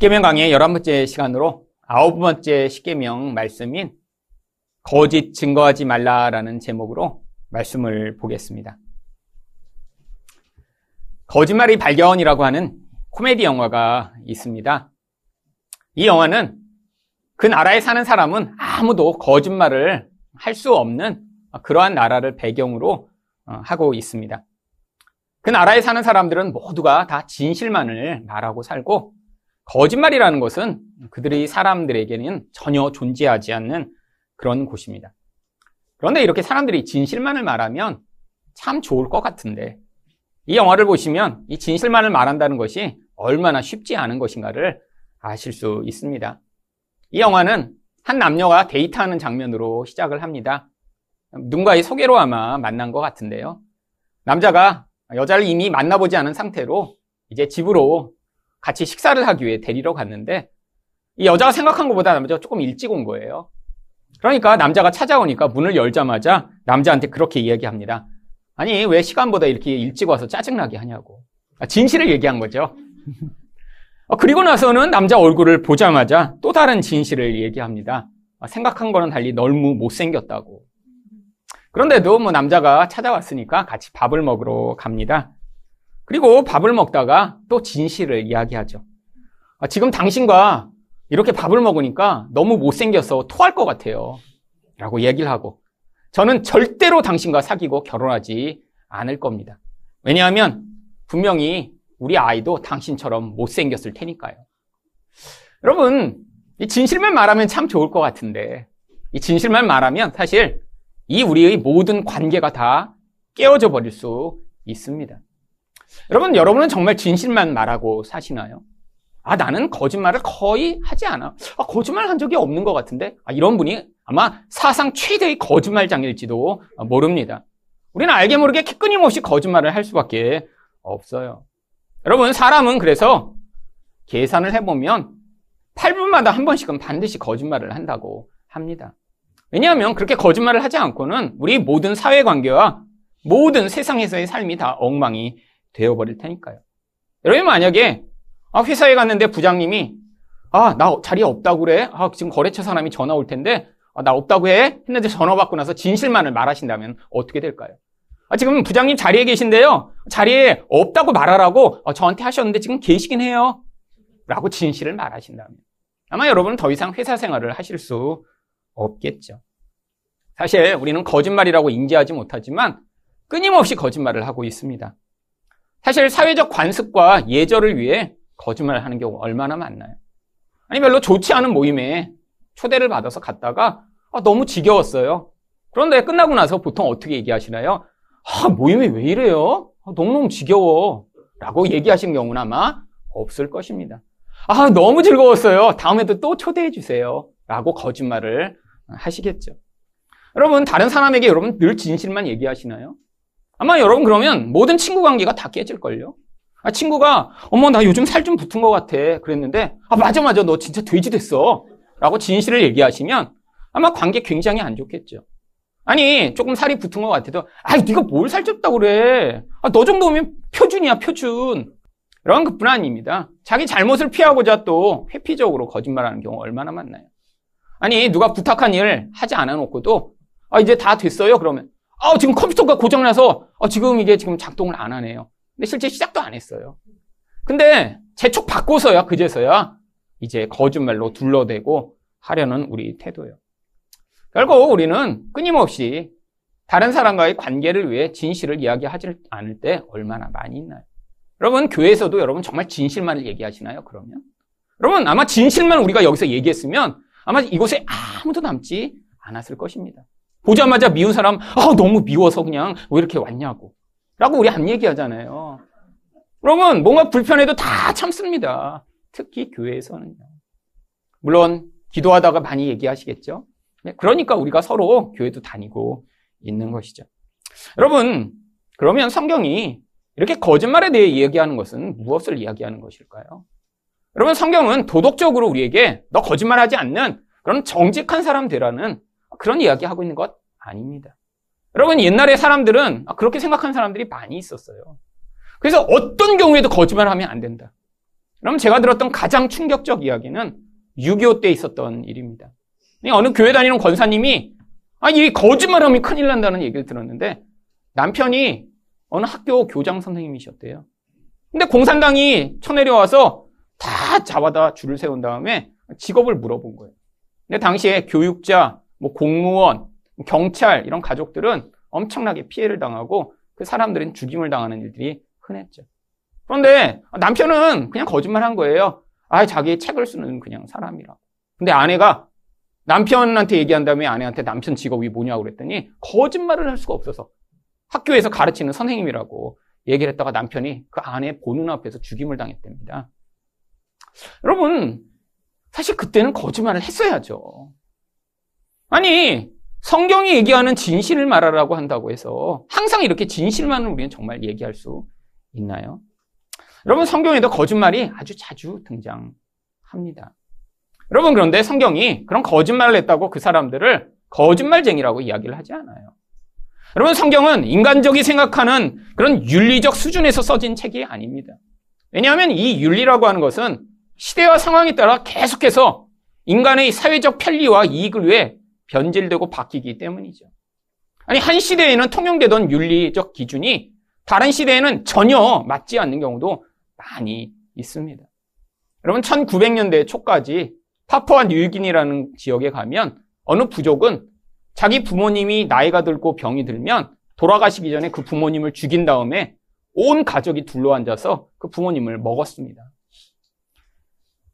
십계명 강의 열한 번째 시간으로 아홉 번째 십계명 말씀인 거짓 증거하지 말라라는 제목으로 말씀을 보겠습니다. 거짓말이 발견이라고 하는 코미디 영화가 있습니다. 이 영화는 그 나라에 사는 사람은 아무도 거짓말을 할 수 없는 그러한 나라를 배경으로 어, 하고 있습니다. 그 나라에 사는 사람들은 모두가 다 진실만을 말하고 살고 거짓말이라는 것은 그들의 사람들에게는 전혀 존재하지 않는 그런 곳입니다. 그런데 이렇게 사람들이 진실만을 말하면 참 좋을 것 같은데 이 영화를 보시면 이 진실만을 말한다는 것이 얼마나 쉽지 않은 것인가를 아실 수 있습니다. 이 영화는 한 남녀가 데이트하는 장면으로 시작을 합니다. 누군가의 소개로 아마 만난 것 같은데요. 남자가 여자를 이미 만나보지 않은 상태로 이제 집으로 같이 식사를 하기 위해 데리러 갔는데 이 여자가 생각한 것보다 남자가 조금 일찍 온 거예요. 그러니까 남자가 찾아오니까 문을 열자마자 남자한테 그렇게 이야기합니다. 아니 왜 시간보다 이렇게 일찍 와서 짜증나게 하냐고. 아, 진실을 얘기한 거죠. 아, 그리고 나서는 남자 얼굴을 보자마자 또 다른 진실을 얘기합니다. 아, 생각한 거는 달리 너무 못생겼다고. 그런데도 뭐 남자가 찾아왔으니까 같이 밥을 먹으러 갑니다. 그리고 밥을 먹다가 또 진실을 이야기하죠. 아, 지금 당신과 이렇게 밥을 먹으니까 너무 못생겨서 토할 것 같아요. 라고 얘기를 하고 저는 절대로 당신과 사귀고 결혼하지 않을 겁니다. 왜냐하면 분명히 우리 아이도 당신처럼 못생겼을 테니까요. 여러분, 이 진실만 말하면 참 좋을 것 같은데 이 진실만 말하면 사실 이 우리의 모든 관계가 다 깨어져 버릴 수 있습니다. 여러분, 여러분은 정말 진실만 말하고 사시나요? 아, 나는 거짓말을 거의 하지 않아. 아, 거짓말 한 적이 없는 것 같은데? 아, 이런 분이 아마 사상 최대의 거짓말장일지도 모릅니다. 우리는 알게 모르게 끊임없이 거짓말을 할 수밖에 없어요. 여러분, 사람은 그래서 계산을 해보면 8분마다 한 번씩은 반드시 거짓말을 한다고 합니다. 왜냐하면 그렇게 거짓말을 하지 않고는 우리 모든 사회관계와 모든 세상에서의 삶이 다 엉망이 되어버릴 테니까요. 여러분 만약에 아, 회사에 갔는데 부장님이 아, 나 자리에 없다고 그래? 아, 지금 거래처 사람이 전화 올 텐데 아, 나 없다고 해? 했는데 전화 받고 나서 진실만을 말하신다면 어떻게 될까요? 아, 지금 부장님 자리에 계신데요. 자리에 없다고 말하라고 아, 저한테 하셨는데 지금 계시긴 해요. 라고 진실을 말하신다면 아마 여러분은 더 이상 회사 생활을 하실 수 없겠죠. 사실 우리는 거짓말이라고 인지하지 못하지만 끊임없이 거짓말을 하고 있습니다. 사실 사회적 관습과 예절을 위해 거짓말을 하는 경우 얼마나 많나요? 아니 별로 좋지 않은 모임에 초대를 받아서 갔다가 아, 너무 지겨웠어요. 그런데 끝나고 나서 보통 어떻게 얘기하시나요? 아, 모임이 왜 이래요? 아, 너무너무 지겨워. 라고 얘기하신 경우는 아마 없을 것입니다. 아, 너무 즐거웠어요. 다음에도 또 초대해 주세요. 라고 거짓말을 하시겠죠. 여러분, 다른 사람에게 여러분 늘 진실만 얘기하시나요? 아마 여러분 그러면 모든 친구 관계가 다 깨질걸요? 아, 친구가, 어머, 나 요즘 살 좀 붙은 것 같아. 그랬는데, 아, 맞아, 맞아. 너 진짜 돼지 됐어. 라고 진실을 얘기하시면 아마 관계 굉장히 안 좋겠죠. 아니, 조금 살이 붙은 것 같아도, 아, 네가 뭘 살쪘다고 그래. 아, 너 정도면 표준이야, 표준. 이런 것뿐 아닙니다. 자기 잘못을 피하고자 또 회피적으로 거짓말하는 경우 얼마나 많나요? 아니, 누가 부탁한 일 하지 않아 놓고도, 아, 이제 다 됐어요? 그러면, 아, 지금 컴퓨터가 고장나서, 아, 지금 이게 지금 작동을 안 하네요. 근데 실제 시작도 안 했어요. 근데 재촉 받고서야, 그제서야 이제 거짓말로 둘러대고 하려는 우리 태도요. 결국 우리는 끊임없이 다른 사람과의 관계를 위해 진실을 이야기하지 않을 때 얼마나 많이 있나요? 여러분, 교회에서도 여러분 정말 진실만을 얘기하시나요? 그러면? 여러분, 아마 진실만 우리가 여기서 얘기했으면 아마 이곳에 아무도 남지 않았을 것입니다. 보자마자 미운 사람, 아, 너무 미워서 그냥 왜 이렇게 왔냐고. 라고 우리 안 얘기하잖아요. 여러분, 뭔가 불편해도 다 참습니다. 특히 교회에서는요. 물론, 기도하다가 많이 얘기하시겠죠? 네, 그러니까 우리가 서로 교회도 다니고 있는 것이죠. 여러분, 그러면 성경이 이렇게 거짓말에 대해 이야기하는 것은 무엇을 이야기하는 것일까요? 여러분, 성경은 도덕적으로 우리에게 너 거짓말하지 않는 그런 정직한 사람 되라는 그런 이야기 하고 있는 것 아닙니다. 여러분, 옛날에 사람들은 그렇게 생각하는 사람들이 많이 있었어요. 그래서 어떤 경우에도 거짓말 하면 안 된다. 그럼 제가 들었던 가장 충격적 이야기는 6.25 때 있었던 일입니다. 어느 교회 다니는 권사님이 아, 이 거짓말하면 큰일 난다는 얘기를 들었는데 남편이 어느 학교 교장 선생님이셨대요. 근데 공산당이 쳐내려와서 다 잡아다 줄을 세운 다음에 직업을 물어본 거예요. 근데 당시에 교육자, 뭐 공무원, 경찰 이런 가족들은 엄청나게 피해를 당하고 그 사람들은 죽임을 당하는 일들이 흔했죠. 그런데 남편은 그냥 거짓말 한 거예요. 아, 자기 책을 쓰는 그냥 사람이라고. 근데 아내가 남편한테 얘기한 다음에 아내한테 남편 직업이 뭐냐고 그랬더니 거짓말을 할 수가 없어서 학교에서 가르치는 선생님이라고 얘기를 했다가 남편이 그 아내 보는 앞에서 죽임을 당했답니다. 여러분, 사실 그때는 거짓말을 했어야죠. 아니, 성경이 얘기하는 진실을 말하라고 한다고 해서 항상 이렇게 진실만을 우리는 정말 얘기할 수 있나요? 여러분, 성경에도 거짓말이 아주 자주 등장합니다. 여러분, 그런데 성경이 그런 거짓말을 했다고 그 사람들을 거짓말쟁이라고 이야기를 하지 않아요. 여러분, 성경은 인간적이 생각하는 그런 윤리적 수준에서 써진 책이 아닙니다. 왜냐하면 이 윤리라고 하는 것은 시대와 상황에 따라 계속해서 인간의 사회적 편리와 이익을 위해 변질되고 바뀌기 때문이죠. 아니, 한 시대에는 통용되던 윤리적 기준이 다른 시대에는 전혀 맞지 않는 경우도 많이 있습니다. 여러분, 1900년대 초까지 파푸아 뉴기니라는 지역에 가면 어느 부족은 자기 부모님이 나이가 들고 병이 들면 돌아가시기 전에 그 부모님을 죽인 다음에 온 가족이 둘러앉아서 그 부모님을 먹었습니다.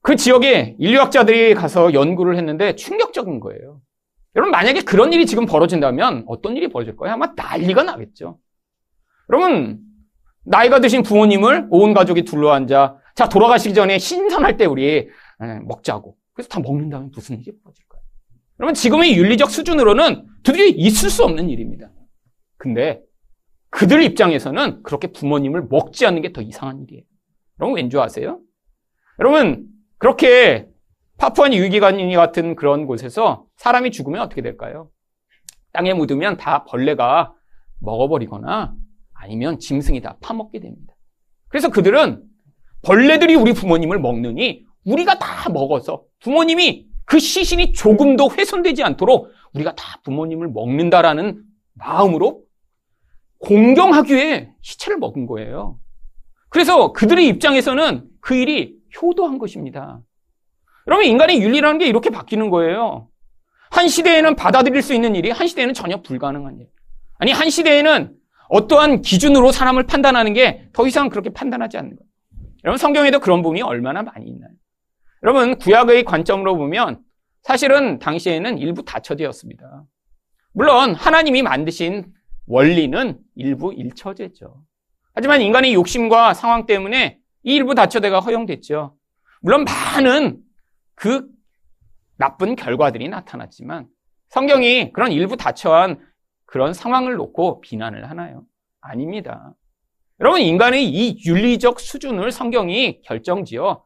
그 지역에 인류학자들이 가서 연구를 했는데 충격적인 거예요. 여러분, 만약에 그런 일이 지금 벌어진다면 어떤 일이 벌어질 거예요? 아마 난리가 나겠죠. 여러분, 나이가 드신 부모님을 온 가족이 둘러앉아, 자, 돌아가시기 전에 신선할 때 우리 먹자고. 그래서 다 먹는 다음에 무슨 일이 벌어질까요? 여러분, 지금의 윤리적 수준으로는 도저히 있을 수 없는 일입니다. 근데 그들 입장에서는 그렇게 부모님을 먹지 않는 게 더 이상한 일이에요. 여러분, 왠지 아세요? 여러분, 그렇게 파푸아 뉴기니 같은 그런 곳에서 사람이 죽으면 어떻게 될까요? 땅에 묻으면 다 벌레가 먹어버리거나 아니면 짐승이 다 파먹게 됩니다. 그래서 그들은 벌레들이 우리 부모님을 먹느니 우리가 다 먹어서 부모님이 그 시신이 조금도 훼손되지 않도록 우리가 다 부모님을 먹는다라는 마음으로 공경하기 위해 시체를 먹은 거예요. 그래서 그들의 입장에서는 그 일이 효도한 것입니다. 여러분, 인간의 윤리라는 게 이렇게 바뀌는 거예요. 한 시대에는 받아들일 수 있는 일이 한 시대에는 전혀 불가능한 일. 아니, 한 시대에는 어떠한 기준으로 사람을 판단하는 게 더 이상 그렇게 판단하지 않는 거예요. 여러분, 성경에도 그런 부분이 얼마나 많이 있나요? 여러분, 구약의 관점으로 보면 사실은 당시에는 일부 다처제였습니다. 물론, 하나님이 만드신 원리는 일부 일처제죠. 하지만 인간의 욕심과 상황 때문에 이 일부 다처제가 허용됐죠. 물론 많은 그 나쁜 결과들이 나타났지만 성경이 그런 일부 다처한 그런 상황을 놓고 비난을 하나요? 아닙니다. 여러분, 인간의 이 윤리적 수준을 성경이 결정지어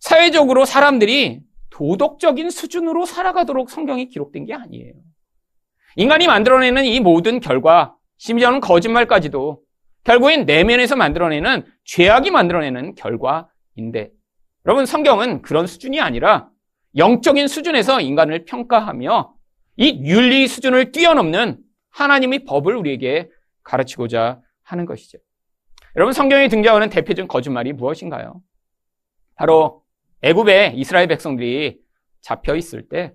사회적으로 사람들이 도덕적인 수준으로 살아가도록 성경이 기록된 게 아니에요. 인간이 만들어내는 이 모든 결과, 심지어는 거짓말까지도 결국엔 내면에서 만들어내는 죄악이 만들어내는 결과인데, 여러분, 성경은 그런 수준이 아니라 영적인 수준에서 인간을 평가하며 이 윤리 수준을 뛰어넘는 하나님의 법을 우리에게 가르치고자 하는 것이죠. 여러분 성경에 등장하는 대표적인 거짓말이 무엇인가요? 바로 애굽에 이스라엘 백성들이 잡혀 있을 때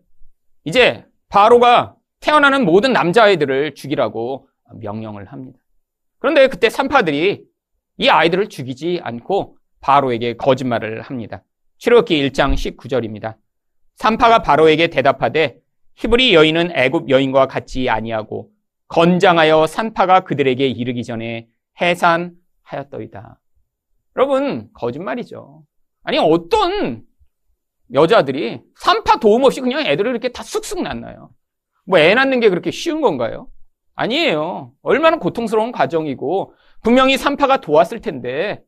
이제 바로가 태어나는 모든 남자아이들을 죽이라고 명령을 합니다. 그런데 그때 산파들이 이 아이들을 죽이지 않고 바로에게 거짓말을 합니다. 출애굽기 1장 19절입니다. 산파가 바로에게 대답하되 히브리 여인은 애굽 여인과 같지 아니하고 건장하여 산파가 그들에게 이르기 전에 해산하였더이다. 여러분, 거짓말이죠. 아니, 어떤 여자들이 산파 도움 없이 그냥 애들을 이렇게 다 쑥쑥 낳나요? 뭐 애 낳는 게 그렇게 쉬운 건가요? 아니에요. 얼마나 고통스러운 과정이고, 분명히 산파가 도왔을 텐데,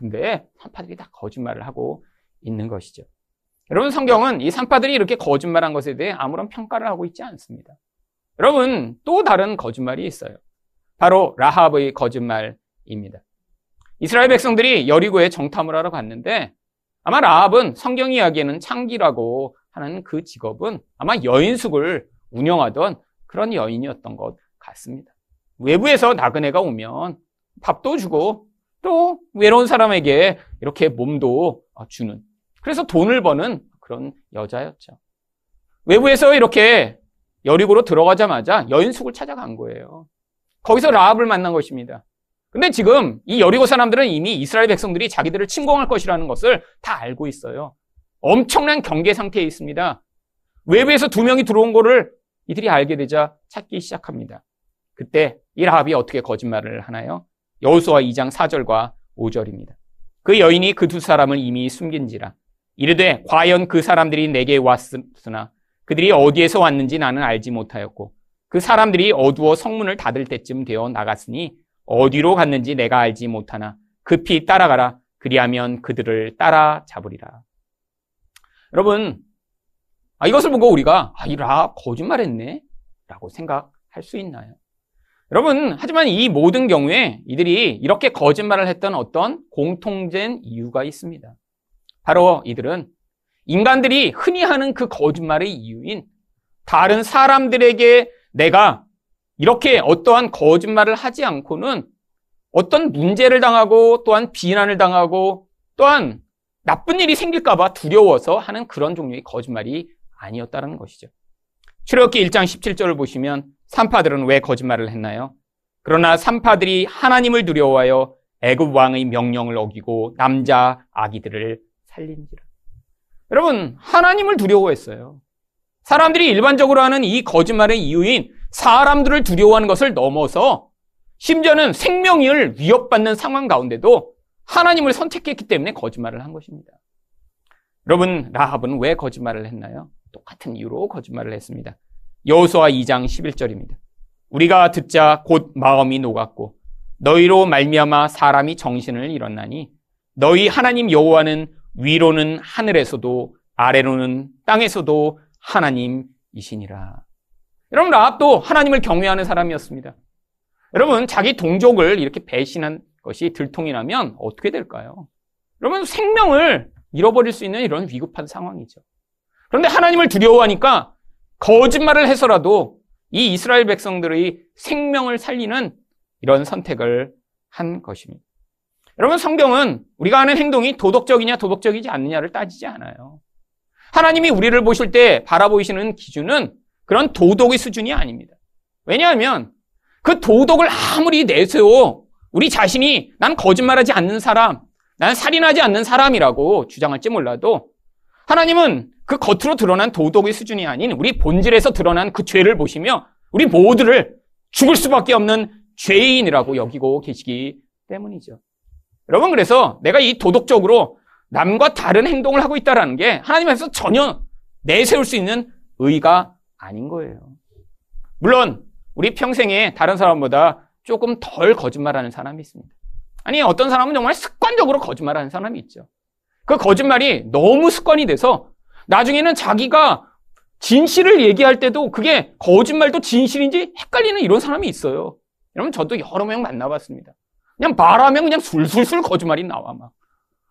근데 산파들이 다 거짓말을 하고 있는 것이죠. 여러분, 성경은 이 산파들이 이렇게 거짓말한 것에 대해 아무런 평가를 하고 있지 않습니다. 여러분, 또 다른 거짓말이 있어요. 바로 라합의 거짓말입니다. 이스라엘 백성들이 여리고에 정탐을 하러 갔는데 아마 라합은 성경 이야기에는 창기라고 하는 그 직업은 아마 여인숙을 운영하던 그런 여인이었던 것 같습니다. 외부에서 나그네가 오면 밥도 주고 또 외로운 사람에게 이렇게 몸도 주는 그래서 돈을 버는 그런 여자였죠. 외부에서 이렇게 여리고로 들어가자마자 여인숙을 찾아간 거예요. 거기서 라합을 만난 것입니다. 근데 지금 이 여리고 사람들은 이미 이스라엘 백성들이 자기들을 침공할 것이라는 것을 다 알고 있어요. 엄청난 경계 상태에 있습니다. 외부에서 두 명이 들어온 거를 이들이 알게 되자 찾기 시작합니다. 그때 이 라합이 어떻게 거짓말을 하나요? 여호수아 2장 4절과 5절입니다. 그 여인이 그 두 사람을 이미 숨긴지라 이르되 과연 그 사람들이 내게 왔으나 그들이 어디에서 왔는지 나는 알지 못하였고 그 사람들이 어두워 성문을 닫을 때쯤 되어 나갔으니 어디로 갔는지 내가 알지 못하나 급히 따라가라. 그리하면 그들을 따라잡으리라. 여러분, 아, 이것을 보고 우리가, 아, 이라 거짓말했네? 라고 생각할 수 있나요? 여러분, 하지만 이 모든 경우에 이들이 이렇게 거짓말을 했던 어떤 공통된 이유가 있습니다. 바로 이들은 인간들이 흔히 하는 그 거짓말의 이유인 다른 사람들에게 내가 이렇게 어떠한 거짓말을 하지 않고는 어떤 문제를 당하고 또한 비난을 당하고 또한 나쁜 일이 생길까봐 두려워서 하는 그런 종류의 거짓말이 아니었다는 것이죠. 출애굽기 1장 17절을 보시면 산파들은 왜 거짓말을 했나요? 그러나 산파들이 하나님을 두려워하여 애굽 왕의 명령을 어기고 남자 아기들을 살린지라. 여러분 하나님을 두려워했어요. 사람들이 일반적으로 하는 이 거짓말의 이유인 사람들을 두려워하는 것을 넘어서 심지어는 생명을 위협받는 상황 가운데도 하나님을 선택했기 때문에 거짓말을 한 것입니다. 여러분, 라합은 왜 거짓말을 했나요? 똑같은 이유로 거짓말을 했습니다. 여호수아 2장 11절입니다. 우리가 듣자 곧 마음이 녹았고 너희로 말미암아 사람이 정신을 잃었나니 너희 하나님 여호와는 위로는 하늘에서도 아래로는 땅에서도 하나님이시니라. 여러분 라합도 하나님을 경외하는 사람이었습니다. 여러분 자기 동족을 이렇게 배신한 것이 들통이 나면 어떻게 될까요? 여러분 생명을 잃어버릴 수 있는 이런 위급한 상황이죠. 그런데 하나님을 두려워하니까 거짓말을 해서라도 이 이스라엘 백성들의 생명을 살리는 이런 선택을 한 것입니다. 여러분 성경은 우리가 하는 행동이 도덕적이냐 도덕적이지 않느냐를 따지지 않아요. 하나님이 우리를 보실 때 바라보시는 기준은 그런 도덕의 수준이 아닙니다. 왜냐하면 그 도덕을 아무리 내세워 우리 자신이 난 거짓말하지 않는 사람, 난 살인하지 않는 사람이라고 주장할지 몰라도 하나님은 그 겉으로 드러난 도덕의 수준이 아닌 우리 본질에서 드러난 그 죄를 보시며 우리 모두를 죽을 수밖에 없는 죄인이라고 여기고 계시기 때문이죠. 여러분 그래서 내가 이 도덕적으로 남과 다른 행동을 하고 있다는 게 하나님 앞에서 전혀 내세울 수 있는 의가 아닌 거예요. 물론 우리 평생에 다른 사람보다 조금 덜 거짓말하는 사람이 있습니다. 아니 어떤 사람은 정말 습관적으로 거짓말하는 사람이 있죠. 그 거짓말이 너무 습관이 돼서 나중에는 자기가 진실을 얘기할 때도 그게 거짓말도 진실인지 헷갈리는 이런 사람이 있어요. 여러분 저도 여러 명 만나봤습니다. 그냥 말하면 그냥 술술술 거짓말이 나와 막.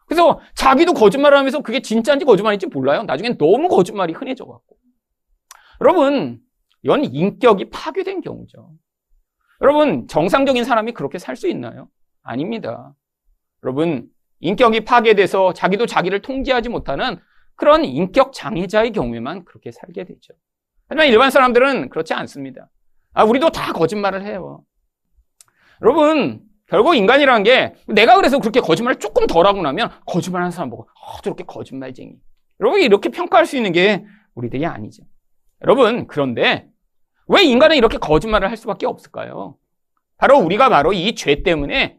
그래서 자기도 거짓말을 하면서 그게 진짜인지 거짓말인지 몰라요. 나중엔 너무 거짓말이 흔해져 갖고. 여러분, 이건 인격이 파괴된 경우죠. 여러분, 정상적인 사람이 그렇게 살 수 있나요? 아닙니다. 여러분, 인격이 파괴돼서 자기도 자기를 통제하지 못하는 그런 인격 장애자의 경우에만 그렇게 살게 되죠. 하지만 일반 사람들은 그렇지 않습니다. 아, 우리도 다 거짓말을 해요. 여러분, 결국 인간이라는 게 내가 그래서 그렇게 거짓말을 조금 덜 하고 나면 거짓말하는 사람 보고 어, 저렇게 거짓말쟁이. 여러분 이렇게 평가할 수 있는 게 우리들이 아니죠. 여러분 그런데 왜 인간은 이렇게 거짓말을 할 수밖에 없을까요? 바로 우리가 바로 이 죄 때문에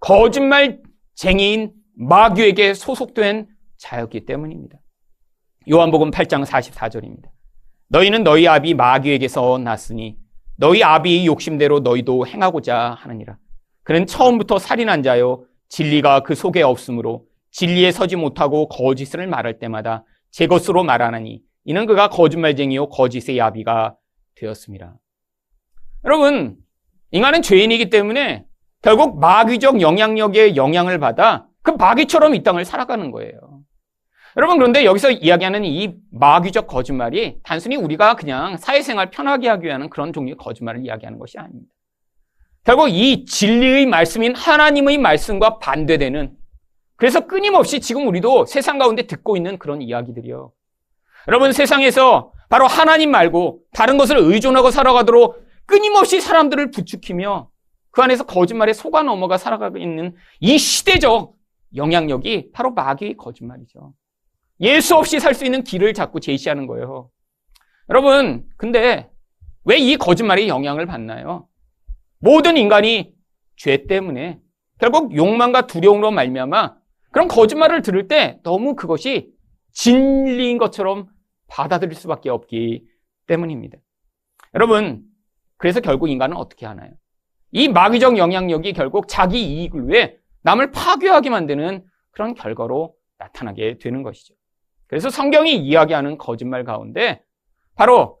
거짓말쟁이인 마귀에게 소속된 자였기 때문입니다. 요한복음 8장 44절입니다. 너희는 너희 아비 마귀에게서 났으니 너희 아비 욕심대로 너희도 행하고자 하느니라. 그는 처음부터 살인한 자요 진리가 그 속에 없으므로 진리에 서지 못하고 거짓을 말할 때마다 제 것으로 말하나니 이는 그가 거짓말쟁이요 거짓의 야비가 되었습니다. 여러분 인간은 죄인이기 때문에 결국 마귀적 영향력에 영향을 받아 그 마귀처럼 이 땅을 살아가는 거예요. 여러분 그런데 여기서 이야기하는 이 마귀적 거짓말이 단순히 우리가 그냥 사회생활 편하게 하기 위한 그런 종류의 거짓말을 이야기하는 것이 아닙니다. 결국 이 진리의 말씀인 하나님의 말씀과 반대되는 그래서 끊임없이 지금 우리도 세상 가운데 듣고 있는 그런 이야기들이요. 여러분 세상에서 바로 하나님 말고 다른 것을 의존하고 살아가도록 끊임없이 사람들을 부추기며 그 안에서 거짓말에 속아 넘어가 살아가고 있는 이 시대적 영향력이 바로 마귀의 거짓말이죠. 예수 없이 살 수 있는 길을 자꾸 제시하는 거예요. 여러분, 근데 왜 이 거짓말이 영향을 받나요? 모든 인간이 죄 때문에 결국 욕망과 두려움으로 말미암아 그런 거짓말을 들을 때 너무 그것이 진리인 것처럼 받아들일 수밖에 없기 때문입니다. 여러분, 그래서 결국 인간은 어떻게 하나요? 이 마귀적 영향력이 결국 자기 이익을 위해 남을 파괴하게 만드는 그런 결과로 나타나게 되는 것이죠. 그래서 성경이 이야기하는 거짓말 가운데 바로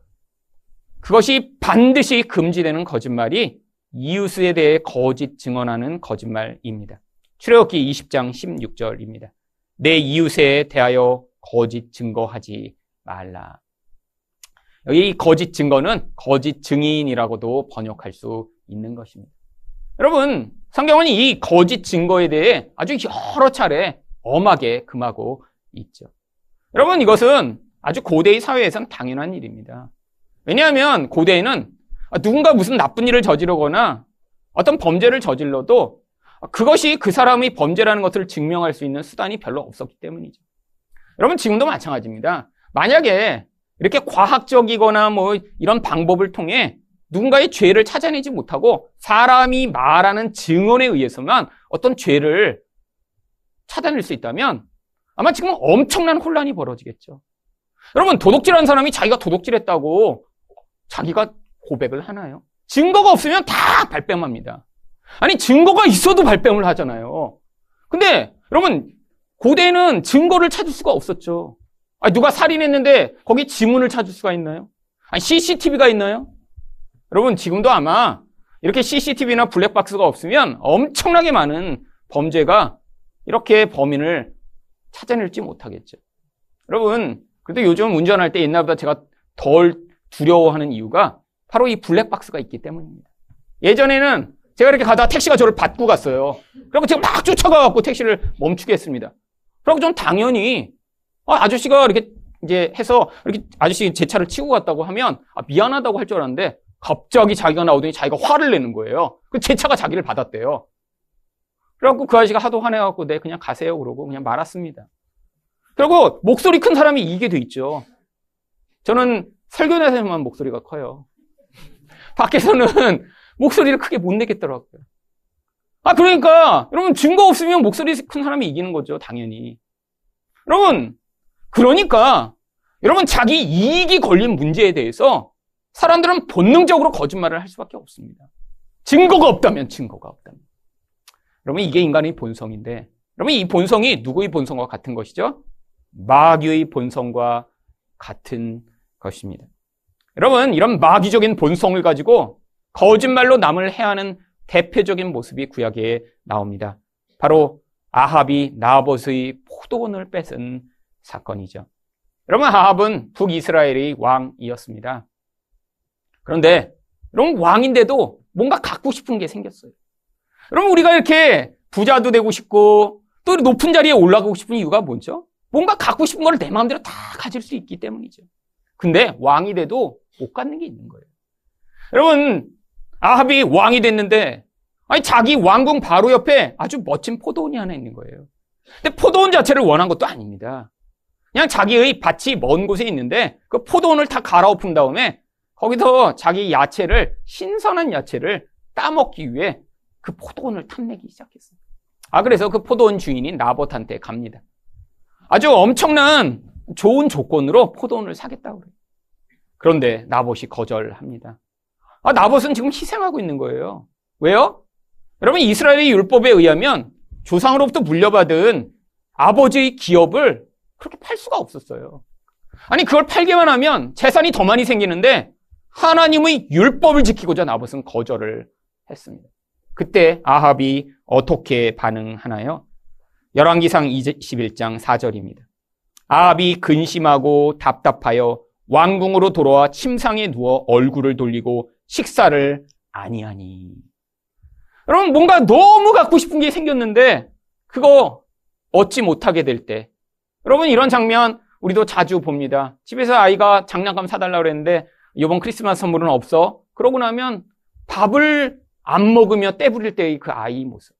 그것이 반드시 금지되는 거짓말이 이웃에 대해 거짓 증언하는 거짓말입니다. 출애굽기 20장 16절입니다. 내 이웃에 대하여 거짓 증거하지 말라. 여기 거짓 증거는 거짓 증인이라고도 번역할 수 있는 것입니다. 여러분, 성경은 이 거짓 증거에 대해 아주 여러 차례 엄하게 금하고 있죠. 여러분, 이것은 아주 고대의 사회에선 당연한 일입니다. 왜냐하면 고대에는 누군가 무슨 나쁜 일을 저지르거나 어떤 범죄를 저질러도 그것이 그 사람의 범죄라는 것을 증명할 수 있는 수단이 별로 없었기 때문이죠. 여러분, 지금도 마찬가지입니다. 만약에 이렇게 과학적이거나 뭐 이런 방법을 통해 누군가의 죄를 찾아내지 못하고 사람이 말하는 증언에 의해서만 어떤 죄를 찾아낼 수 있다면 아마 지금 엄청난 혼란이 벌어지겠죠. 여러분, 도둑질한 사람이 자기가 도둑질했다고 자기가 고백을 하나요? 증거가 없으면 다 발뺌합니다. 아니, 증거가 있어도 발뺌을 하잖아요. 근데 여러분, 고대에는 증거를 찾을 수가 없었죠. 아니, 누가 살인했는데 거기 지문을 찾을 수가 있나요? 아니, CCTV가 있나요? 여러분, 지금도 아마 이렇게 CCTV나 블랙박스가 없으면 엄청나게 많은 범죄가 이렇게 범인을 찾아낼지 못하겠죠. 여러분, 그래도 요즘 운전할 때 옛날보다 제가 덜 두려워하는 이유가 바로 이 블랙박스가 있기 때문입니다. 예전에는 제가 이렇게 가다가 택시가 저를 받고 갔어요. 그리고 제가 막 쫓아가갖고 택시를 멈추게 했습니다. 그리고 좀 당연히 아, 아저씨가 이렇게 이제 해서 이렇게 아저씨 제 차를 치고 갔다고 하면 아, 미안하다고 할 줄 알았는데 갑자기 자기가 나오더니 자기가 화를 내는 거예요. 그 제 차가 자기를 받았대요. 그래갖고 그 아저씨가 하도 화내갖고 네 그냥 가세요 그러고 그냥 말았습니다. 그리고 목소리 큰 사람이 이게 돼 있죠. 저는 설교대에서만 목소리가 커요. 밖에서는 목소리를 크게 못 내겠더라고요. 아, 그러니까, 여러분, 증거 없으면 목소리 큰 사람이 이기는 거죠, 당연히. 여러분, 그러니까, 여러분, 자기 이익이 걸린 문제에 대해서 사람들은 본능적으로 거짓말을 할 수밖에 없습니다. 증거가 없다면, 증거가 없다면. 여러분, 이게 인간의 본성인데, 여러분, 이 본성이 누구의 본성과 같은 것이죠? 마귀의 본성과 같은 것입니다. 여러분, 이런 마귀적인 본성을 가지고 거짓말로 남을 해하는 대표적인 모습이 구약에 나옵니다. 바로 아합이 나봇의 포도원을 뺏은 사건이죠. 여러분, 아합은 북이스라엘의 왕이었습니다. 그런데, 여러분, 왕인데도 뭔가 갖고 싶은 게 생겼어요. 여러분, 우리가 이렇게 부자도 되고 싶고, 또 높은 자리에 올라가고 싶은 이유가 뭐죠? 뭔가 갖고 싶은 걸 내 마음대로 다 가질 수 있기 때문이죠. 근데 왕이 돼도 못 갖는 게 있는 거예요. 여러분, 아합이 왕이 됐는데, 아니, 자기 왕궁 바로 옆에 아주 멋진 포도원이 하나 있는 거예요. 근데 포도원 자체를 원한 것도 아닙니다. 그냥 자기의 밭이 먼 곳에 있는데, 그 포도원을 다 갈아엎은 다음에, 거기서 자기 야채를, 신선한 야채를 따먹기 위해 그 포도원을 탐내기 시작했어요. 아, 그래서 그 포도원 주인인 나봇한테 갑니다. 아주 엄청난 좋은 조건으로 포도원을 사겠다고 그래요. 그런데 나봇이 거절합니다. 아, 나봇은 지금 희생하고 있는 거예요. 왜요? 여러분, 이스라엘의 율법에 의하면 조상으로부터 물려받은 아버지의 기업을 그렇게 팔 수가 없었어요. 아니, 그걸 팔기만 하면 재산이 더 많이 생기는데 하나님의 율법을 지키고자 나봇은 거절을 했습니다. 그때 아합이 어떻게 반응하나요? 열왕기상 21장 4절입니다. 아합이 근심하고 답답하여 왕궁으로 돌아와 침상에 누워 얼굴을 돌리고 식사를 아니하니. 여러분, 뭔가 너무 갖고 싶은 게 생겼는데, 그거 얻지 못하게 될 때. 여러분, 이런 장면 우리도 자주 봅니다. 집에서 아이가 장난감 사달라고 그랬는데, 이번 크리스마스 선물은 없어. 그러고 나면 밥을 안 먹으며 떼부릴 때의 그 아이 모습.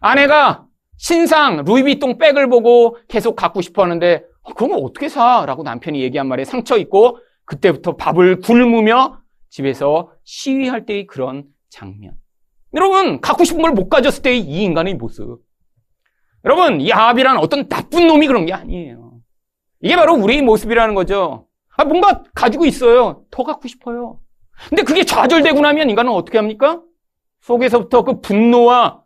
아내가 신상 루이비통 백을 보고 계속 갖고 싶어 하는데, 어, 그런 거 어떻게 사? 라고 남편이 얘기한 말에 상처 있고, 그때부터 밥을 굶으며 집에서 시위할 때의 그런 장면. 여러분, 갖고 싶은 걸 못 가졌을 때의 이 인간의 모습. 여러분, 이 아합이란 어떤 나쁜 놈이 그런 게 아니에요. 이게 바로 우리의 모습이라는 거죠. 아, 뭔가 가지고 있어요. 더 갖고 싶어요. 근데 그게 좌절되고 나면 인간은 어떻게 합니까? 속에서부터 그 분노와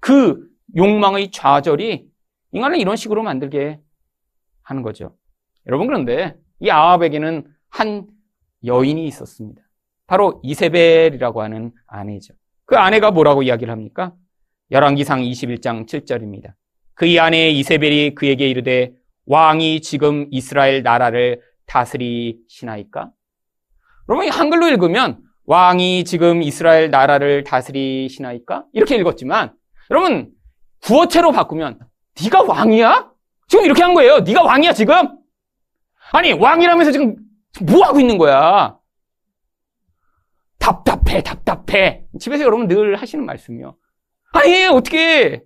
그 욕망의 좌절이 인간을 이런 식으로 만들게 하는 거죠. 여러분 그런데 이 아합에게는 한 여인이 있었습니다. 바로 이세벨이라고 하는 아내죠. 그 아내가 뭐라고 이야기를 합니까? 열왕기상 21장 7절입니다. 그의 아내 이세벨이 그에게 이르되 왕이 지금 이스라엘 나라를 다스리시나이까? 여러분 한글로 읽으면 왕이 지금 이스라엘 나라를 다스리시나이까? 이렇게 읽었지만 여러분 구어체로 바꾸면 네가 왕이야? 지금 이렇게 한 거예요. 네가 왕이야 지금? 아니 왕이라면서 지금 뭐 하고 있는 거야? 답답해 답답해. 집에서 여러분 늘 하시는 말씀이요. 아니 어떻게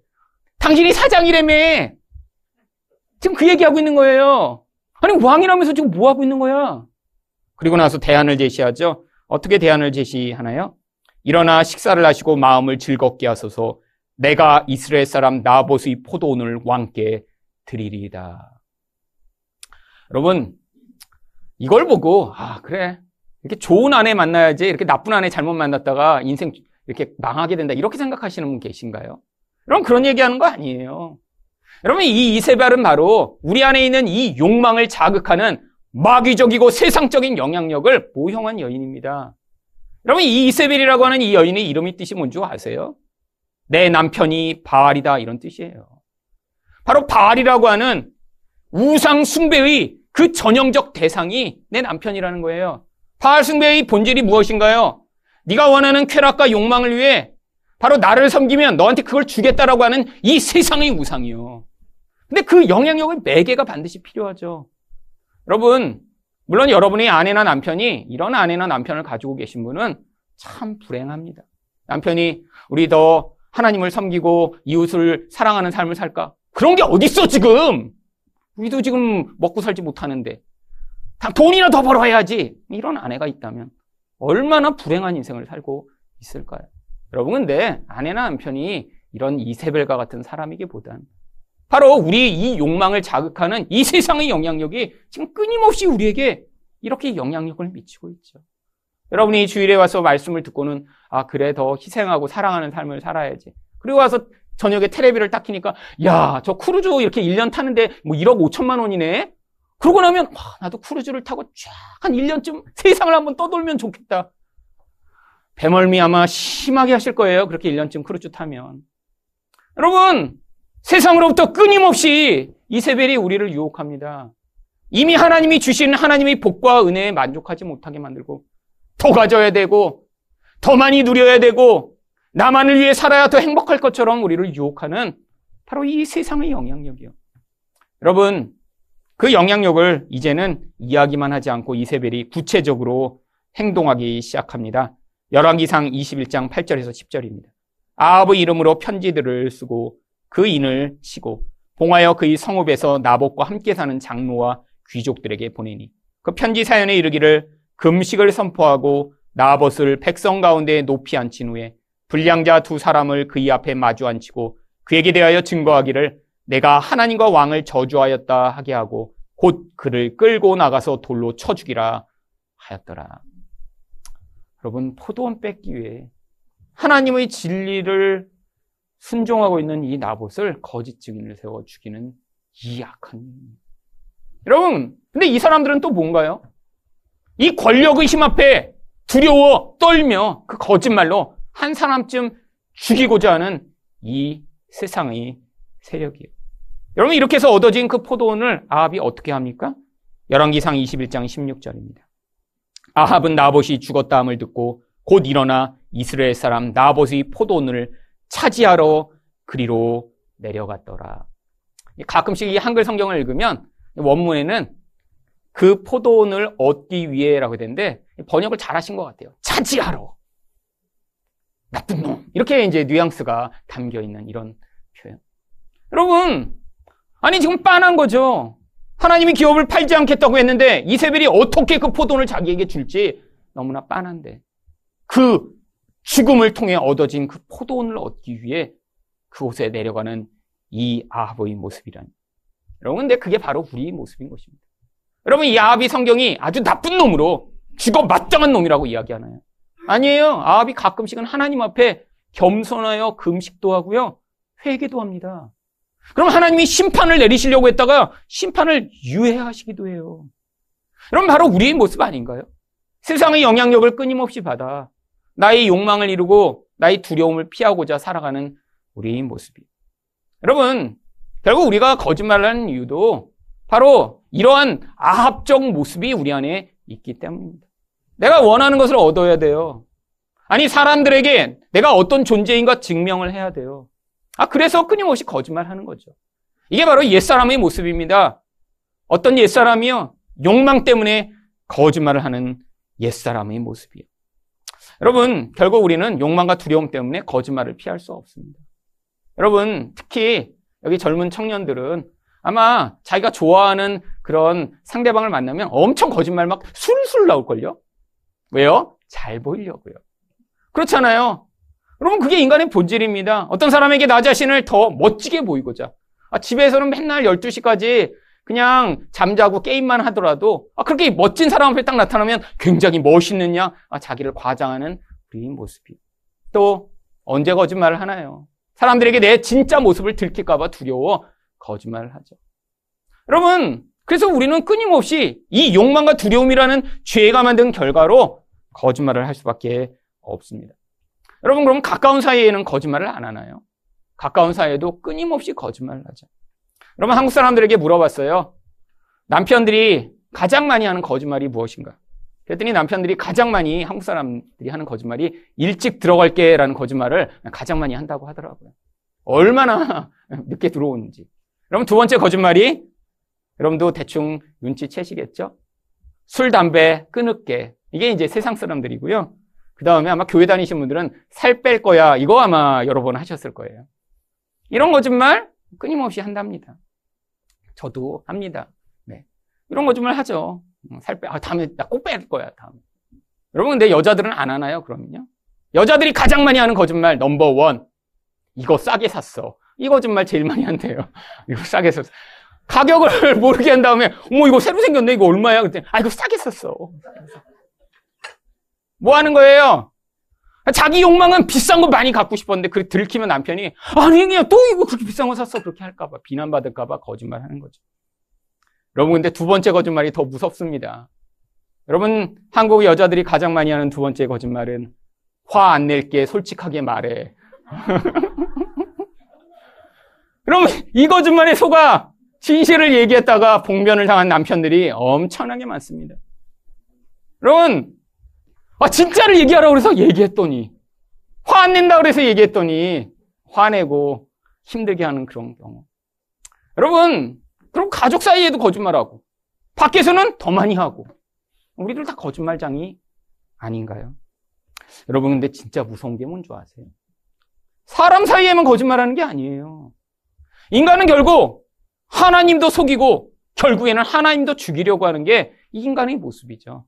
당신이 사장이라며 지금 그 얘기하고 있는 거예요. 아니 왕이라면서 지금 뭐 하고 있는 거야? 그리고 나서 대안을 제시하죠. 어떻게 대안을 제시하나요? 일어나 식사를 하시고 마음을 즐겁게 하소서 내가 이스라엘 사람 나봇의 포도원을 왕께 드리리이다. 여러분, 이걸 보고, 아, 그래. 이렇게 좋은 아내 만나야지, 이렇게 나쁜 아내 잘못 만났다가 인생 이렇게 망하게 된다. 이렇게 생각하시는 분 계신가요? 여러분, 그런 얘기 하는 거 아니에요. 여러분, 이 이세벨은 바로 우리 안에 있는 이 욕망을 자극하는 마귀적이고 세상적인 영향력을 모형한 여인입니다. 여러분, 이 이세벨이라고 하는 이 여인의 이름이 뜻이 뭔지 아세요? 내 남편이 바알이다 이런 뜻이에요. 바로 바알이라고 하는 우상 숭배의 그 전형적 대상이 내 남편이라는 거예요. 바알 숭배의 본질이 무엇인가요? 네가 원하는 쾌락과 욕망을 위해 바로 나를 섬기면 너한테 그걸 주겠다라고 하는 이 세상의 우상이요. 근데 그 영향력의 매개가 반드시 필요하죠. 여러분, 물론 여러분의 아내나 남편이 이런 아내나 남편을 가지고 계신 분은 참 불행합니다. 남편이 우리 더 하나님을 섬기고 이웃을 사랑하는 삶을 살까? 그런 게 어딨어, 지금! 우리도 지금 먹고 살지 못하는데. 돈이나 더 벌어야지! 이런 아내가 있다면 얼마나 불행한 인생을 살고 있을까요? 여러분, 근데 아내나 남편이 이런 이세벨과 같은 사람이기보단 바로 우리 이 욕망을 자극하는 이 세상의 영향력이 지금 끊임없이 우리에게 이렇게 영향력을 미치고 있죠. 여러분이 주일에 와서 말씀을 듣고는 아 그래 더 희생하고 사랑하는 삶을 살아야지. 그리고 와서 저녁에 테레비를 딱 키니까 야 저 크루즈 이렇게 1년 타는데 뭐 1억 5천만 원이네. 그러고 나면 와, 나도 크루즈를 타고 쫙 한 1년쯤 세상을 한번 떠돌면 좋겠다. 배멀미 아마 심하게 하실 거예요. 그렇게 1년쯤 크루즈 타면. 여러분 세상으로부터 끊임없이 이세벨이 우리를 유혹합니다. 이미 하나님이 주신 하나님의 복과 은혜에 만족하지 못하게 만들고 더 가져야 되고, 더 많이 누려야 되고, 나만을 위해 살아야 더 행복할 것처럼 우리를 유혹하는 바로 이 세상의 영향력이요. 여러분, 그 영향력을 이제는 이야기만 하지 않고 이세벨이 구체적으로 행동하기 시작합니다. 열왕기상 21장 8절에서 10절입니다. 아합의 이름으로 편지들을 쓰고 그 인을 치고 봉하여 그의 성읍에서 나복과 함께 사는 장로와 귀족들에게 보내니 그 편지 사연에 이르기를 금식을 선포하고 나봇을 백성 가운데 높이 앉힌 후에 불량자 두 사람을 그의 앞에 마주 앉히고 그에게 대하여 증거하기를 내가 하나님과 왕을 저주하였다 하게 하고 곧 그를 끌고 나가서 돌로 쳐 죽이라 하였더라. 여러분 포도원 뺏기 위해 하나님의 진리를 순종하고 있는 이 나봇을 거짓 증인을 세워 죽이는 이 악한 여러분 근데 이 사람들은 또 뭔가요? 이 권력의 힘 앞에 두려워 떨며 그 거짓말로 한 사람쯤 죽이고자 하는 이 세상의 세력이에요. 여러분 이렇게 해서 얻어진 그 포도원을 아합이 어떻게 합니까? 열왕기상 21장 16절입니다. 아합은 나봇이 죽었다 함을 듣고 곧 일어나 이스라엘 사람 나봇의 포도원을 차지하러 그리로 내려갔더라. 가끔씩 이 한글 성경을 읽으면 원문에는 그 포도원을 얻기 위해라고 되는데 번역을 잘 하신 것 같아요. 차지하러. 나쁜 놈. 이렇게 이제 뉘앙스가 담겨 있는 이런 표현. 여러분, 아니 지금 빤한 거죠. 하나님이 기업을 팔지 않겠다고 했는데 이세벨이 어떻게 그 포도원을 자기에게 줄지 너무나 빤한데 그 죽음을 통해 얻어진 그 포도원을 얻기 위해 그곳에 내려가는 이 아합의 모습이라니. 여러분, 근데 그게 바로 우리의 모습인 것입니다. 여러분, 이 아합이 성경이 아주 나쁜 놈으로 죽어 마땅한 놈이라고 이야기하나요? 아니에요. 아합이 가끔씩은 하나님 앞에 겸손하여 금식도 하고요. 회개도 합니다. 그럼 하나님이 심판을 내리시려고 했다가 심판을 유예하시기도 해요. 그럼 바로 우리의 모습 아닌가요? 세상의 영향력을 끊임없이 받아 나의 욕망을 이루고 나의 두려움을 피하고자 살아가는 우리의 모습이. 여러분, 결국 우리가 거짓말을 하는 이유도 바로 이러한 아합적 모습이 우리 안에 있기 때문입니다. 내가 원하는 것을 얻어야 돼요. 아니, 사람들에게 내가 어떤 존재인가 증명을 해야 돼요. 아, 그래서 끊임없이 거짓말 하는 거죠. 이게 바로 옛사람의 모습입니다. 어떤 옛사람이요? 욕망 때문에 거짓말을 하는 옛사람의 모습이에요. 여러분, 결국 우리는 욕망과 두려움 때문에 거짓말을 피할 수 없습니다. 여러분, 특히 여기 젊은 청년들은 아마 자기가 좋아하는 그런 상대방을 만나면 엄청 거짓말 막 술술 나올걸요? 왜요? 잘 보이려고요. 그렇잖아요. 여러분, 그게 인간의 본질입니다. 어떤 사람에게 나 자신을 더 멋지게 보이고자. 아, 집에서는 맨날 12시까지 그냥 잠자고 게임만 하더라도 아, 그렇게 멋진 사람 앞에 딱 나타나면 굉장히 멋있느냐? 아, 자기를 과장하는 우리의 모습이. 또 언제 거짓말을 하나요? 사람들에게 내 진짜 모습을 들킬까봐 두려워 거짓말을 하죠. 여러분, 그래서 우리는 끊임없이 이 욕망과 두려움이라는 죄가 만든 결과로 거짓말을 할 수밖에 없습니다. 여러분, 그럼 가까운 사이에는 거짓말을 안 하나요? 가까운 사이에도 끊임없이 거짓말을 하죠. 여러분, 한국 사람들에게 물어봤어요. 남편들이 가장 많이 하는 거짓말이 무엇인가? 그랬더니 남편들이 가장 많이 한국 사람들이 하는 거짓말이 일찍 들어갈게 라는 거짓말을 가장 많이 한다고 하더라고요. 얼마나 늦게 들어오는지. 여러분 두 번째 거짓말이 여러분도 대충 눈치채시겠죠? 술, 담배 끊을게. 이게 이제 세상 사람들이고요. 그 다음에 아마 교회 다니신 분들은 살 뺄 거야. 이거 아마 여러 번 하셨을 거예요. 이런 거짓말 끊임없이 한답니다. 저도 합니다. 네. 이런 거짓말 하죠. 음, 살 빼, 아, 다음에 나꼭뺄 거야, 다음에. 여러분, 근데 여자들은 안 하나요, 그러면요? 여자들이 가장 많이 하는 거짓말, 넘버 원. 이거 싸게 샀어. 이 거짓말 제일 많이 한대요. 이거 싸게 샀어. 가격을 모르게 한 다음에, 어머, 이거 새로 생겼네, 이거 얼마야? 그때, 아, 이거 싸게 샀어. 뭐 하는 거예요? 자기 욕망은 비싼 거 많이 갖고 싶었는데, 그 들키면 남편이, 아니, 그냥 또 이거 그렇게 비싼 거 샀어. 그렇게 할까봐, 비난받을까봐 거짓말 하는 거죠. 여러분, 근데 두 번째 거짓말이 더 무섭습니다. 여러분, 한국 여자들이 가장 많이 하는 두 번째 거짓말은 화 안 낼게 솔직하게 말해. 그럼 이 거짓말에 속아 진실을 얘기했다가 복면을 당한 남편들이 엄청나게 많습니다. 여러분, 아, 진짜를 얘기하라고 그래서 얘기했더니, 화 안 낸다 그래서 얘기했더니, 화내고 힘들게 하는 그런 경우. 여러분, 그럼 가족 사이에도 거짓말하고, 밖에서는 더 많이 하고, 우리들 다 거짓말장이 아닌가요? 여러분, 근데 진짜 무서운 게 뭔지 아세요? 사람 사이에만 거짓말하는 게 아니에요. 인간은 결국 하나님도 속이고 결국에는 하나님도 죽이려고 하는 게이 인간의 모습이죠.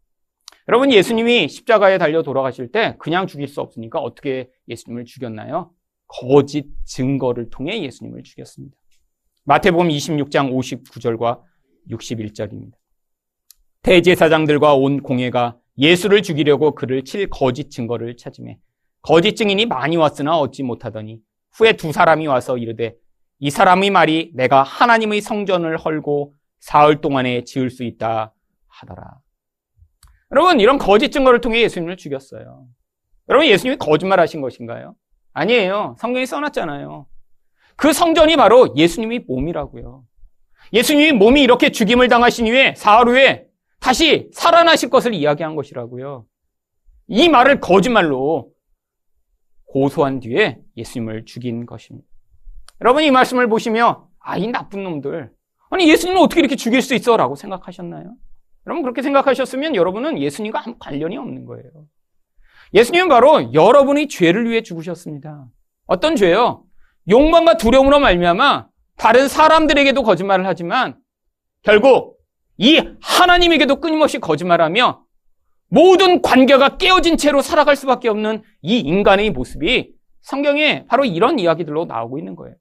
여러분 예수님이 십자가에 달려 돌아가실 때 그냥 죽일 수 없으니까 어떻게 예수님을 죽였나요? 거짓 증거를 통해 예수님을 죽였습니다. 마태복음 26장 59절과 61절입니다. 대제사장들과 온 공회가 예수를 죽이려고 그를 칠 거짓 증거를 찾으며 거짓 증인이 많이 왔으나 얻지 못하더니 후에 두 사람이 와서 이르되 이 사람의 말이 내가 하나님의 성전을 헐고 사흘 동안에 지을 수 있다 하더라. 여러분 이런 거짓 증거를 통해 예수님을 죽였어요. 여러분 예수님이 거짓말 하신 것인가요? 아니에요. 성경이 써놨잖아요. 그 성전이 바로 예수님이 몸이라고요. 예수님이 몸이 이렇게 죽임을 당하신 후에 사흘 후에 다시 살아나실 것을 이야기한 것이라고요. 이 말을 거짓말로 고소한 뒤에 예수님을 죽인 것입니다. 여러분 이 말씀을 보시며 아, 이 나쁜 놈들. 아니, 예수님은 어떻게 이렇게 죽일 수 있어? 라고 생각하셨나요? 여러분 그렇게 생각하셨으면 여러분은 예수님과 아무 관련이 없는 거예요. 예수님은 바로 여러분의 죄를 위해 죽으셨습니다. 어떤 죄요? 욕망과 두려움으로 말미암아 다른 사람들에게도 거짓말을 하지만 결국 이 하나님에게도 끊임없이 거짓말하며 모든 관계가 깨어진 채로 살아갈 수밖에 없는 이 인간의 모습이 성경에 바로 이런 이야기들로 나오고 있는 거예요.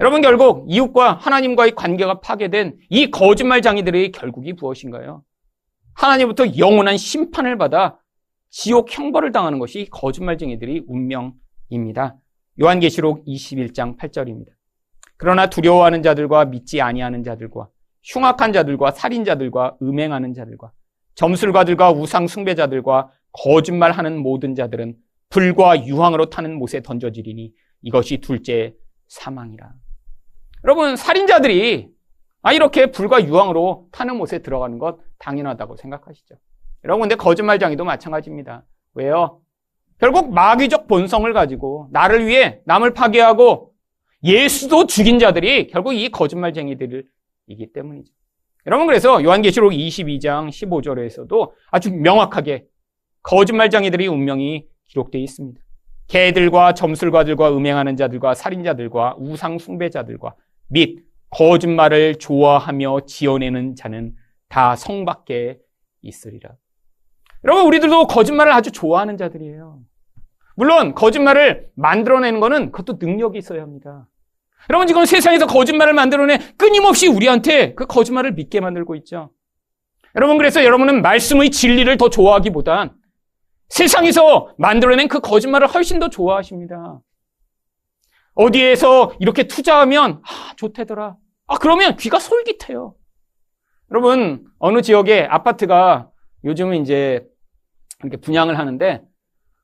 여러분 결국 이웃과 하나님과의 관계가 파괴된 이 거짓말장이들의 결국이 무엇인가요? 하나님부터 영원한 심판을 받아 지옥 형벌을 당하는 것이 거짓말쟁이들의 운명입니다. 요한계시록 21장 8절입니다. 그러나 두려워하는 자들과 믿지 아니하는 자들과 흉악한 자들과 살인자들과 음행하는 자들과 점술가들과 우상 숭배자들과 거짓말하는 모든 자들은 불과 유황으로 타는 못에 던져지리니 이것이 둘째 사망이라. 여러분 살인자들이 아 이렇게 불과 유황으로 타는 못에 들어가는 것 당연하다고 생각하시죠. 여러분 근데 거짓말장이도 마찬가지입니다. 왜요? 결국 마귀적 본성을 가지고 나를 위해 남을 파괴하고 예수도 죽인 자들이 결국 이 거짓말쟁이들이기 때문이죠. 여러분 그래서 요한계시록 22장 15절에서도 아주 명확하게 거짓말쟁이들의 운명이 기록되어 있습니다. 개들과 점술가들과 음행하는 자들과 살인자들과 우상 숭배자들과 및 거짓말을 좋아하며 지어내는 자는 다 성 밖에 있으리라. 여러분 우리들도 거짓말을 아주 좋아하는 자들이에요. 물론 거짓말을 만들어내는 것은 그것도 능력이 있어야 합니다. 여러분 지금 세상에서 거짓말을 만들어내 끊임없이 우리한테 그 거짓말을 믿게 만들고 있죠. 여러분 그래서 여러분은 말씀의 진리를 더 좋아하기보단 세상에서 만들어낸 그 거짓말을 훨씬 더 좋아하십니다. 어디에서 이렇게 투자하면 아 좋대더라. 아 그러면 귀가 솔깃해요. 여러분 어느 지역에 아파트가 요즘은 이제 이렇게 분양을 하는데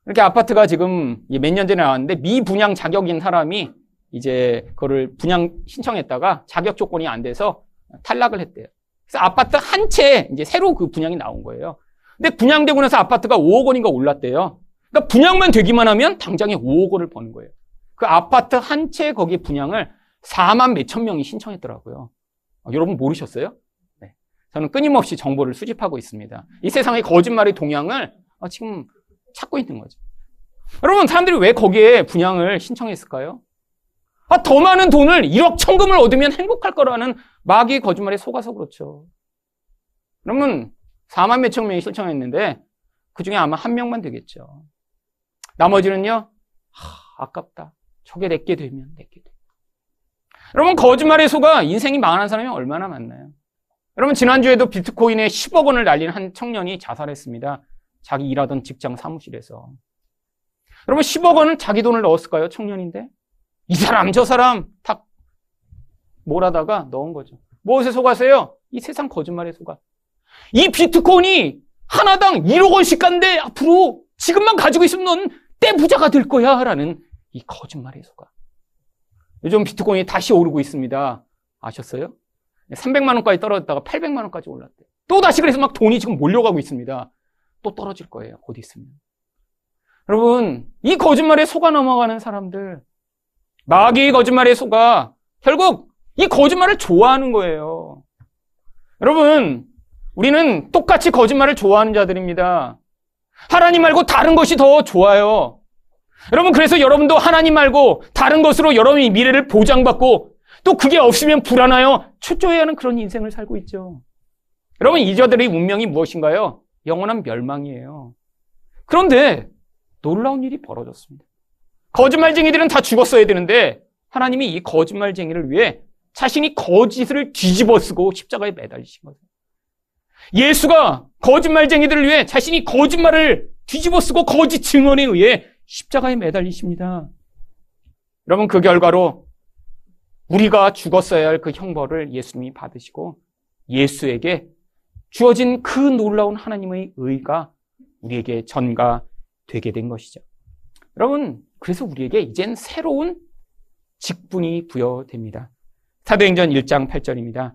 이렇게 아파트가 지금 몇 년 전에 나왔는데 미분양 자격인 사람이 이제 그거를 분양 신청했다가 자격 조건이 안 돼서 탈락을 했대요. 그래서 아파트 한 채 이제 새로 그 분양이 나온 거예요. 근데 분양되고 나서 아파트가 5억 원인가 올랐대요. 그러니까 분양만 되기만 하면 당장에 5억 원을 버는 거예요. 그 아파트 한 채 거기 분양을 4만 몇천 명이 신청했더라고요. 아, 여러분 모르셨어요? 네. 저는 끊임없이 정보를 수집하고 있습니다. 이 세상의 거짓말의 동향을 아, 지금 찾고 있는 거죠. 여러분 사람들이 왜 거기에 분양을 신청했을까요? 아, 더 많은 돈을 1억 천금을 얻으면 행복할 거라는 마귀의 거짓말에 속아서 그렇죠. 그러면 4만 몇천 명이 신청했는데 그 중에 아마 한 명만 되겠죠. 나머지는요, 하, 아깝다. 저게 내게 되면 내게 돼. 여러분 거짓말에 속아 인생이 망한 사람이 얼마나 많나요? 여러분 지난주에도 비트코인에 10억 원을 날린 한 청년이 자살했습니다. 자기 일하던 직장 사무실에서. 여러분 10억 원은 자기 돈을 넣었을까요? 청년인데? 이 사람 저 사람 탁 몰아다가 넣은 거죠. 무엇에 속아서요? 이 세상 거짓말에 속아. 이 비트코인이 하나당 1억 원씩 간데 앞으로 지금만 가지고 있으면 넌 떼부자가 될 거야 라는 이 거짓말에 속아. 요즘 비트코인이 다시 오르고 있습니다. 아셨어요? 300만 원까지 떨어졌다가 800만 원까지 올랐대. 또 다시 그래서 막 돈이 지금 몰려가고 있습니다. 또 떨어질 거예요. 곧 있으면. 여러분, 이 거짓말에 속아 넘어가는 사람들, 마귀의 거짓말에 속아 결국 이 거짓말을 좋아하는 거예요. 여러분, 우리는 똑같이 거짓말을 좋아하는 자들입니다. 하나님 말고 다른 것이 더 좋아요. 여러분, 그래서 여러분도 하나님 말고 다른 것으로 여러분이 미래를 보장받고 또 그게 없으면 불안하여 초조해야 하는 그런 인생을 살고 있죠. 여러분, 이저들의 운명이 무엇인가요? 영원한 멸망이에요. 그런데 놀라운 일이 벌어졌습니다. 거짓말쟁이들은 다 죽었어야 되는데 하나님이 이 거짓말쟁이를 위해 자신이 거짓을 뒤집어 쓰고 십자가에 매달리신 거예요. 예수가 거짓말쟁이들을 위해 자신이 거짓말을 뒤집어 쓰고 거짓 증언에 의해 십자가에 매달리십니다. 여러분 그 결과로 우리가 죽었어야 할 그 형벌을 예수님이 받으시고 예수에게 주어진 그 놀라운 하나님의 의가 우리에게 전가되게 된 것이죠. 여러분 그래서 우리에게 이젠 새로운 직분이 부여됩니다. 사도행전 1장 8절입니다.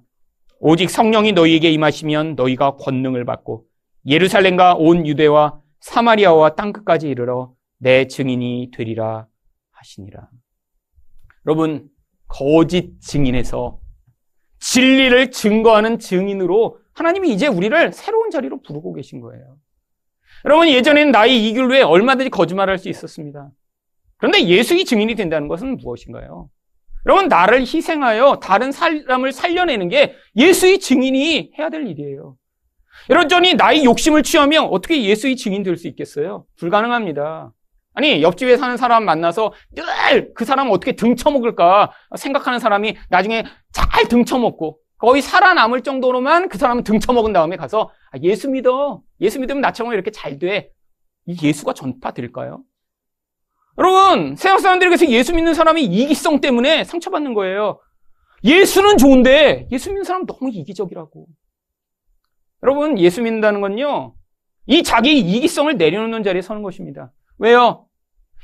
오직 성령이 너희에게 임하시면 너희가 권능을 받고 예루살렘과 온 유대와 사마리아와 땅끝까지 이르러 내 증인이 되리라 하시니라. 여러분, 거짓 증인에서 진리를 증거하는 증인으로 하나님이 이제 우리를 새로운 자리로 부르고 계신 거예요. 여러분, 예전에는 나의 이길 위해 얼마든지 거짓말할 수 있었습니다. 그런데 예수의 증인이 된다는 것은 무엇인가요? 여러분, 나를 희생하여 다른 사람을 살려내는 게 예수의 증인이 해야 될 일이에요. 여러분이 나의 욕심을 취하면 어떻게 예수의 증인 될 수 있겠어요? 불가능합니다. 아니, 옆집에 사는 사람 만나서 늘 그 사람 어떻게 등쳐먹을까 생각하는 사람이 나중에 잘 등쳐먹고 거의 살아남을 정도로만 그 사람은 등쳐먹은 다음에 가서 아, 예수 믿어. 예수 믿으면 나처럼 이렇게 잘 돼. 이 예수가 전파될까요? 여러분, 세상 사람들에게서 예수 믿는 사람이 이기성 때문에 상처받는 거예요. 예수는 좋은데 예수 믿는 사람 너무 이기적이라고. 여러분, 예수 믿는다는 건요. 이 자기 이기성을 내려놓는 자리에 서는 것입니다. 왜요?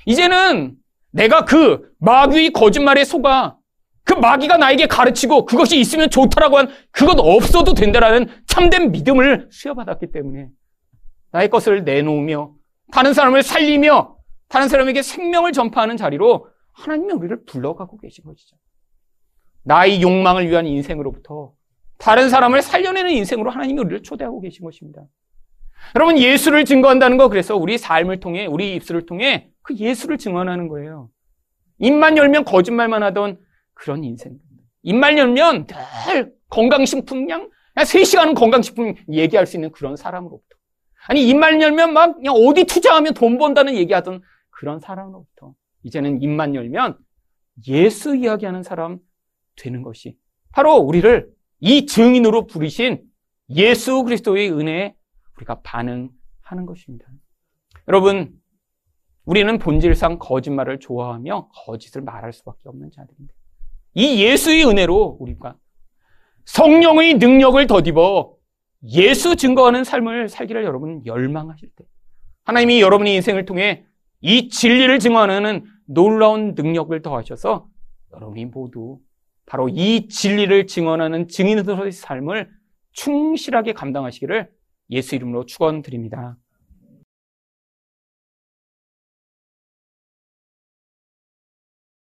이제는 내가 그 마귀의 거짓말에 속아 그 마귀가 나에게 가르치고 그것이 있으면 좋다라고 한 그것 없어도 된다라는 참된 믿음을 수여받았기 때문에 나의 것을 내놓으며 다른 사람을 살리며 다른 사람에게 생명을 전파하는 자리로 하나님이 우리를 불러가고 계신 것이죠. 나의 욕망을 위한 인생으로부터 다른 사람을 살려내는 인생으로 하나님이 우리를 초대하고 계신 것입니다. 여러분, 예수를 증거한다는 거, 그래서 우리 삶을 통해, 우리 입술을 통해 그 예수를 증언하는 거예요. 입만 열면 거짓말만 하던 그런 인생. 입만 열면 늘 건강식품 그냥, 그냥 3시간은 건강식품 얘기할 수 있는 그런 사람으로부터. 아니, 입만 열면 막 그냥 어디 투자하면 돈 번다는 얘기하던 그런 사람으로부터. 이제는 입만 열면 예수 이야기하는 사람 되는 것이 바로 우리를 이 증인으로 부르신 예수 그리스도의 은혜에 우리가 반응하는 것입니다. 여러분, 우리는 본질상 거짓말을 좋아하며 거짓을 말할 수밖에 없는 자들입니다. 이 예수의 은혜로 우리가 성령의 능력을 더입어 예수 증거하는 삶을 살기를 여러분 열망하실 때 하나님이 여러분의 인생을 통해 이 진리를 증언하는 놀라운 능력을 더하셔서 여러분이 모두 바로 이 진리를 증언하는 증인으로서의 삶을 충실하게 감당하시기를 예수 이름으로 축원드립니다.